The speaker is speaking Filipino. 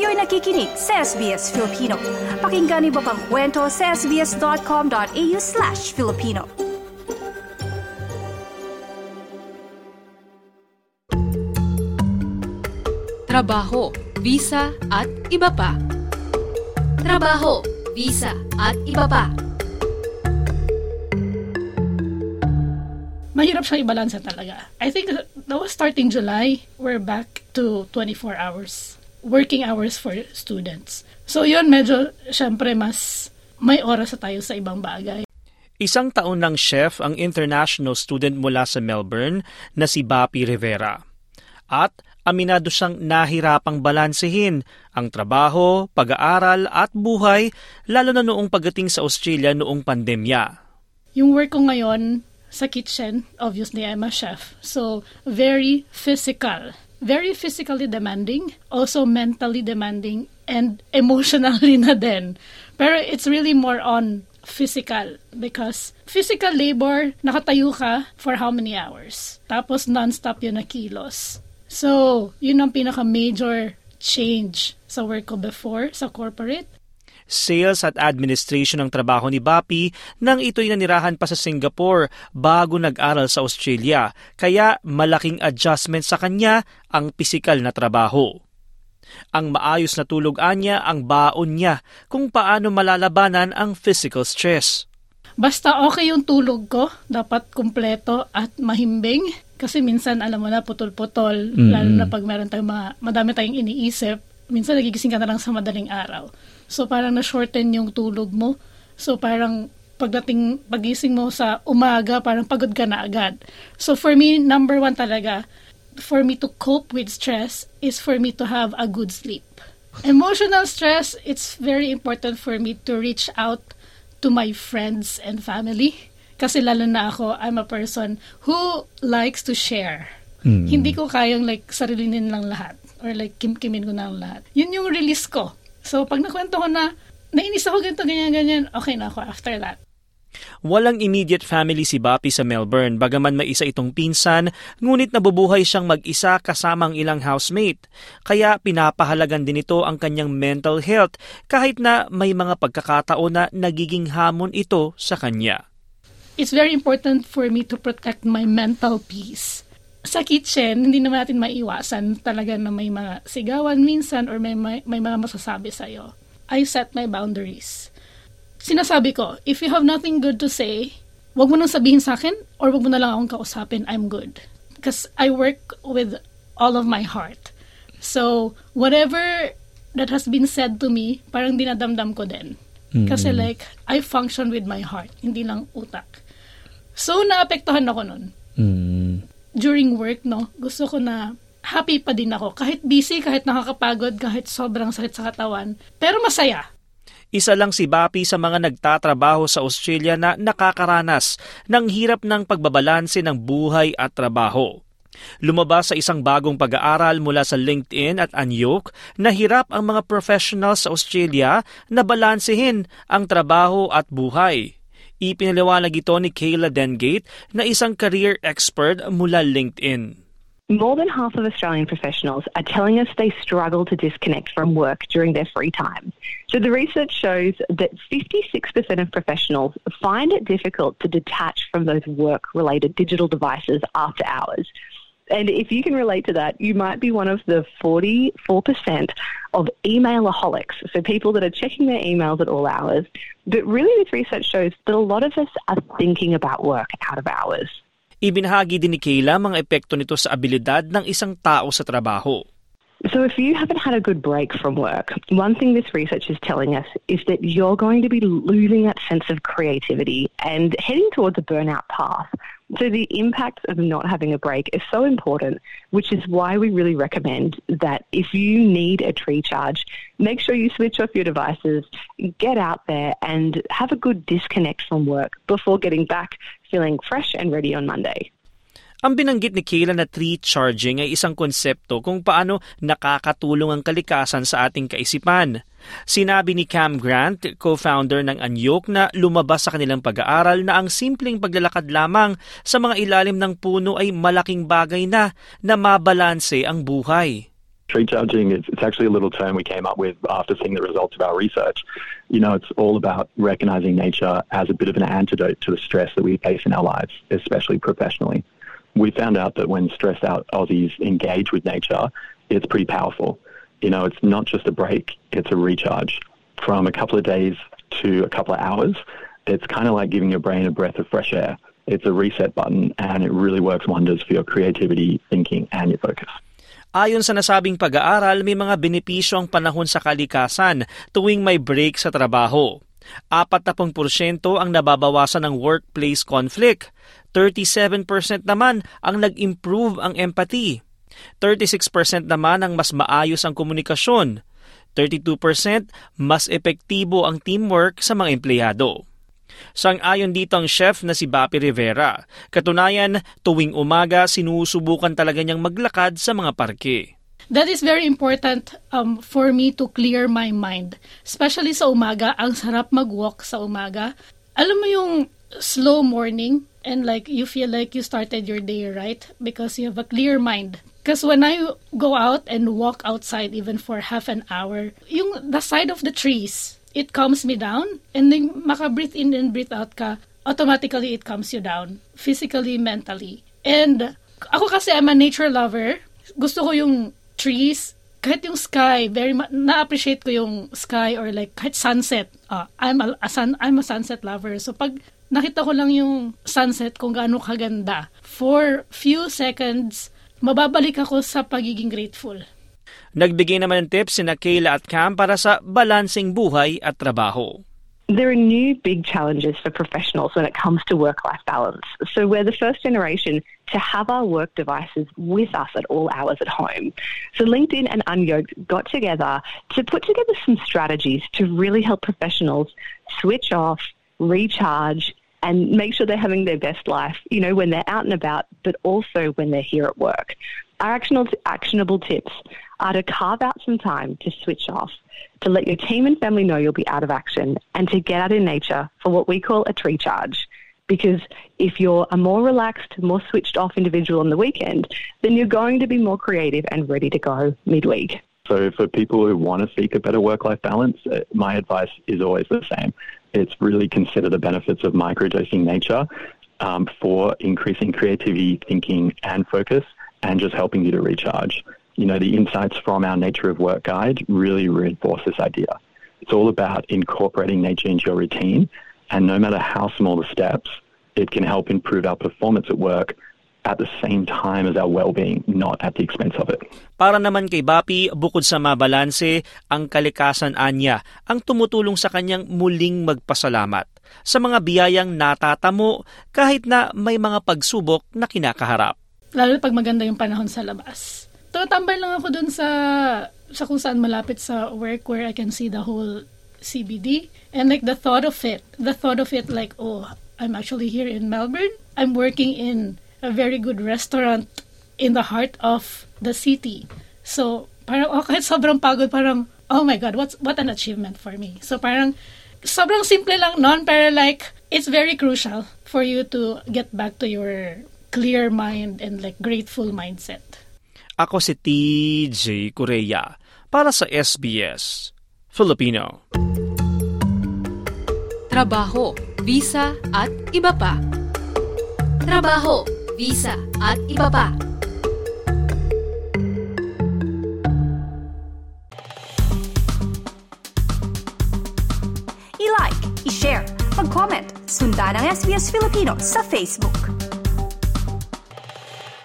Kayo'y nakikinig sa SBS Filipino. Pakinggan niyo pa ang kwento sa sbs.com.au slash Filipino. Trabaho, visa at iba pa. Trabaho, visa at iba pa. mahirap siyang ibalansa talaga. I think that was starting July, we're back to 24 hours. Working hours for students. So yun, medyo, syempre, mas may oras sa tayo sa ibang bagay. Isang taon ng chef ang international student mula sa Melbourne na si Bapi Rivera. At aminado siyang nahirapang balansehin ang trabaho, pag-aaral at buhay lalo na noong pagdating sa Australia noong pandemya. Yung work ko ngayon, sa kitchen, obviously I'm a chef. So, very physical. Very physically demanding, also mentally demanding, and emotionally na din. Pero it's really more on physical because physical labor, nakatayo ka for how many hours? Tapos non-stop yun na kilos. So, yun ang pinaka-major change sa work ko before sa corporate sales at administration ang trabaho ni Bapi nang ito'y nanirahan pa sa Singapore bago nag-aral sa Australia, kaya malaking adjustment sa kanya ang pisikal na trabaho. Ang maayos na tulog anya ang baon niya kung paano malalabanan ang physical stress. Basta okay yung tulog ko, dapat kumpleto at mahimbing. Kasi minsan, alam mo na, putol-putol. Mm-hmm. Lalo na pag meron tayong mga, madami tayong iniisip. Minsan nagigising ka na lang sa madaling araw. So parang na-shorten yung tulog mo. So parang pagdating pagising mo sa umaga, parang pagod ka na agad. So for me, number one talaga, for me to cope with stress is for me to have a good sleep. Emotional stress, it's very important for me to reach out to my friends and family. Kasi lalo na ako, I'm a person who likes to share. Mm. Hindi ko kayang like sarilinin lang lahat or like kimkimin ko na lahat. Yun yung release ko. So, pag nakwento ko na, nainis ako ganito, ganyan, ganyan, okay na ako after that. Walang immediate family si Bapi sa Melbourne bagaman may isa itong pinsan ngunit nabubuhay siyang mag-isa kasama ang ilang housemate. Kaya pinapahalagan din ito ang kanyang mental health kahit na may mga pagkakataon na nagiging hamon ito sa kanya. It's very important for me to protect my mental peace sa kitchen, hindi naman natin maiwasan talaga na may mga sigawan minsan or may, may, may mga masasabi sa'yo. I set my boundaries. Sinasabi ko, if you have nothing good to say, wag mo nang sabihin sa akin or wag mo na lang akong kausapin, I'm good. Because I work with all of my heart. So, whatever that has been said to me, parang dinadamdam ko din. Mm-hmm. Kasi like, I function with my heart, hindi lang utak. So, naapektuhan ako nun. During work, no, gusto ko na happy pa din ako. Kahit busy, kahit nakakapagod, kahit sobrang sakit sa katawan. Pero masaya. Isa lang si Bapi sa mga nagtatrabaho sa Australia na nakakaranas ng hirap ng pagbabalanse ng buhay at trabaho. Lumabas sa isang bagong pag-aaral mula sa LinkedIn at Anyok na hirap ang mga professionals sa Australia na balansehin ang trabaho at buhay. Ipinaliwanag ito ni Kayla Dengate na isang career expert mula LinkedIn. More than half of Australian professionals are telling us they struggle to disconnect from work during their free time. So the research shows that 56% of professionals find it difficult to detach from those work related digital devices after hours. And if you can relate to that, you might be one of the 44% of emailaholics, so people that are checking their emails at all hours. But really, this research shows that a lot of us are thinking about work out of hours. Ibinahagi din ni Kayla mga epekto nito sa abilidad ng isang tao sa trabaho. So, if you haven't had a good break from work, one thing this research is telling us is that you're going to be losing that sense of creativity and heading towards a burnout path. So, the impact of not having a break is so important, which is why we really recommend that if you need a tree charge, make sure you switch off your devices, get out there, and have a good disconnect from work before getting back feeling fresh and ready on Monday. Ang binanggit ni Kayla na tree charging ay isang konsepto kung paano nakakatulong ang kalikasan sa ating kaisipan. Sinabi ni Cam Grant, co-founder ng Anyok, na lumabas sa kanilang pag-aaral na ang simpleng paglalakad lamang sa mga ilalim ng puno ay malaking bagay na na mabalanse ang buhay. Recharging is it's actually a little term we came up with after seeing the results of our research. You know, it's all about recognizing nature as a bit of an antidote to the stress that we face in our lives, especially professionally. We found out that when stressed out Aussies engage with nature, it's pretty powerful. You know, it's not just a break, it's a recharge. From a couple of days to a couple of hours, it's kind of like giving your brain a breath of fresh air. It's a reset button and it really works wonders for your creativity, thinking, and your focus. Ayon sa nasabing pag-aaral, may mga benepisyo ang panahon sa kalikasan tuwing may break sa trabaho. 40% ang nababawasan ng workplace conflict. 37% naman ang nag-improve ang empathy. 36% naman ang mas maayos ang komunikasyon. 32% mas epektibo ang teamwork sa mga empleyado. Sang-ayon dito ang chef na si Bapi Rivera. Katunayan, tuwing umaga sinusubukan talaga niyang maglakad sa mga parke. That is very important um, for me to clear my mind. Especially sa umaga, ang sarap mag-walk sa umaga. Alam mo yung slow morning and like you feel like you started your day right because you have a clear mind. Because when I go out and walk outside even for half an hour, yung the side of the trees, it calms me down. And then maka-breathe in and breathe out ka, automatically it calms you down. Physically, mentally. And ako kasi I'm a nature lover. Gusto ko yung trees, kahit yung sky, very na-appreciate ko yung sky or like kahit sunset. Uh, I'm a, a sun, I'm a sunset lover. So pag nakita ko lang yung sunset kung gaano kaganda, for few seconds, mababalik ako sa pagiging grateful. Nagbigay naman ng tips si Kayla at Cam para sa balansing buhay at trabaho. There are new big challenges for professionals when it comes to work life balance. So, we're the first generation to have our work devices with us at all hours at home. So, LinkedIn and Unyoked got together to put together some strategies to really help professionals switch off, recharge, and make sure they're having their best life, you know, when they're out and about, but also when they're here at work. Our actionable, tips are to carve out some time to switch off, to let your team and family know you'll be out of action, and to get out in nature for what we call a tree charge. Because if you're a more relaxed, more switched off individual on the weekend, then you're going to be more creative and ready to go midweek. So, for people who want to seek a better work life balance, uh, my advice is always the same. It's really consider the benefits of microdosing nature um, for increasing creativity, thinking, and focus, and just helping you to recharge. you know, the insights from our Nature of Work guide really reinforce this idea. It's all about incorporating nature into your routine, and no matter how small the steps, it can help improve our performance at work at the same time as our well-being, not at the expense of it. Para naman kay Bapi, bukod sa mabalanse, ang kalikasan anya ang tumutulong sa kanyang muling magpasalamat sa mga biyayang natatamo kahit na may mga pagsubok na kinakaharap. Lalo pag maganda yung panahon sa labas. Tumatambay lang ako dun sa sa kung saan malapit sa work where I can see the whole CBD. And like the thought of it, the thought of it like, oh, I'm actually here in Melbourne. I'm working in a very good restaurant in the heart of the city. So, parang oh, kahit sobrang pagod, parang, oh my God, what's, what an achievement for me. So, parang, sobrang simple lang non, pero like, it's very crucial for you to get back to your clear mind and like grateful mindset. Ako si TJ Korea para sa SBS Filipino. Trabaho, visa at iba pa. Trabaho, visa at iba pa. I-like, i-share, mag-comment, sundan ang SBS Filipino sa Facebook.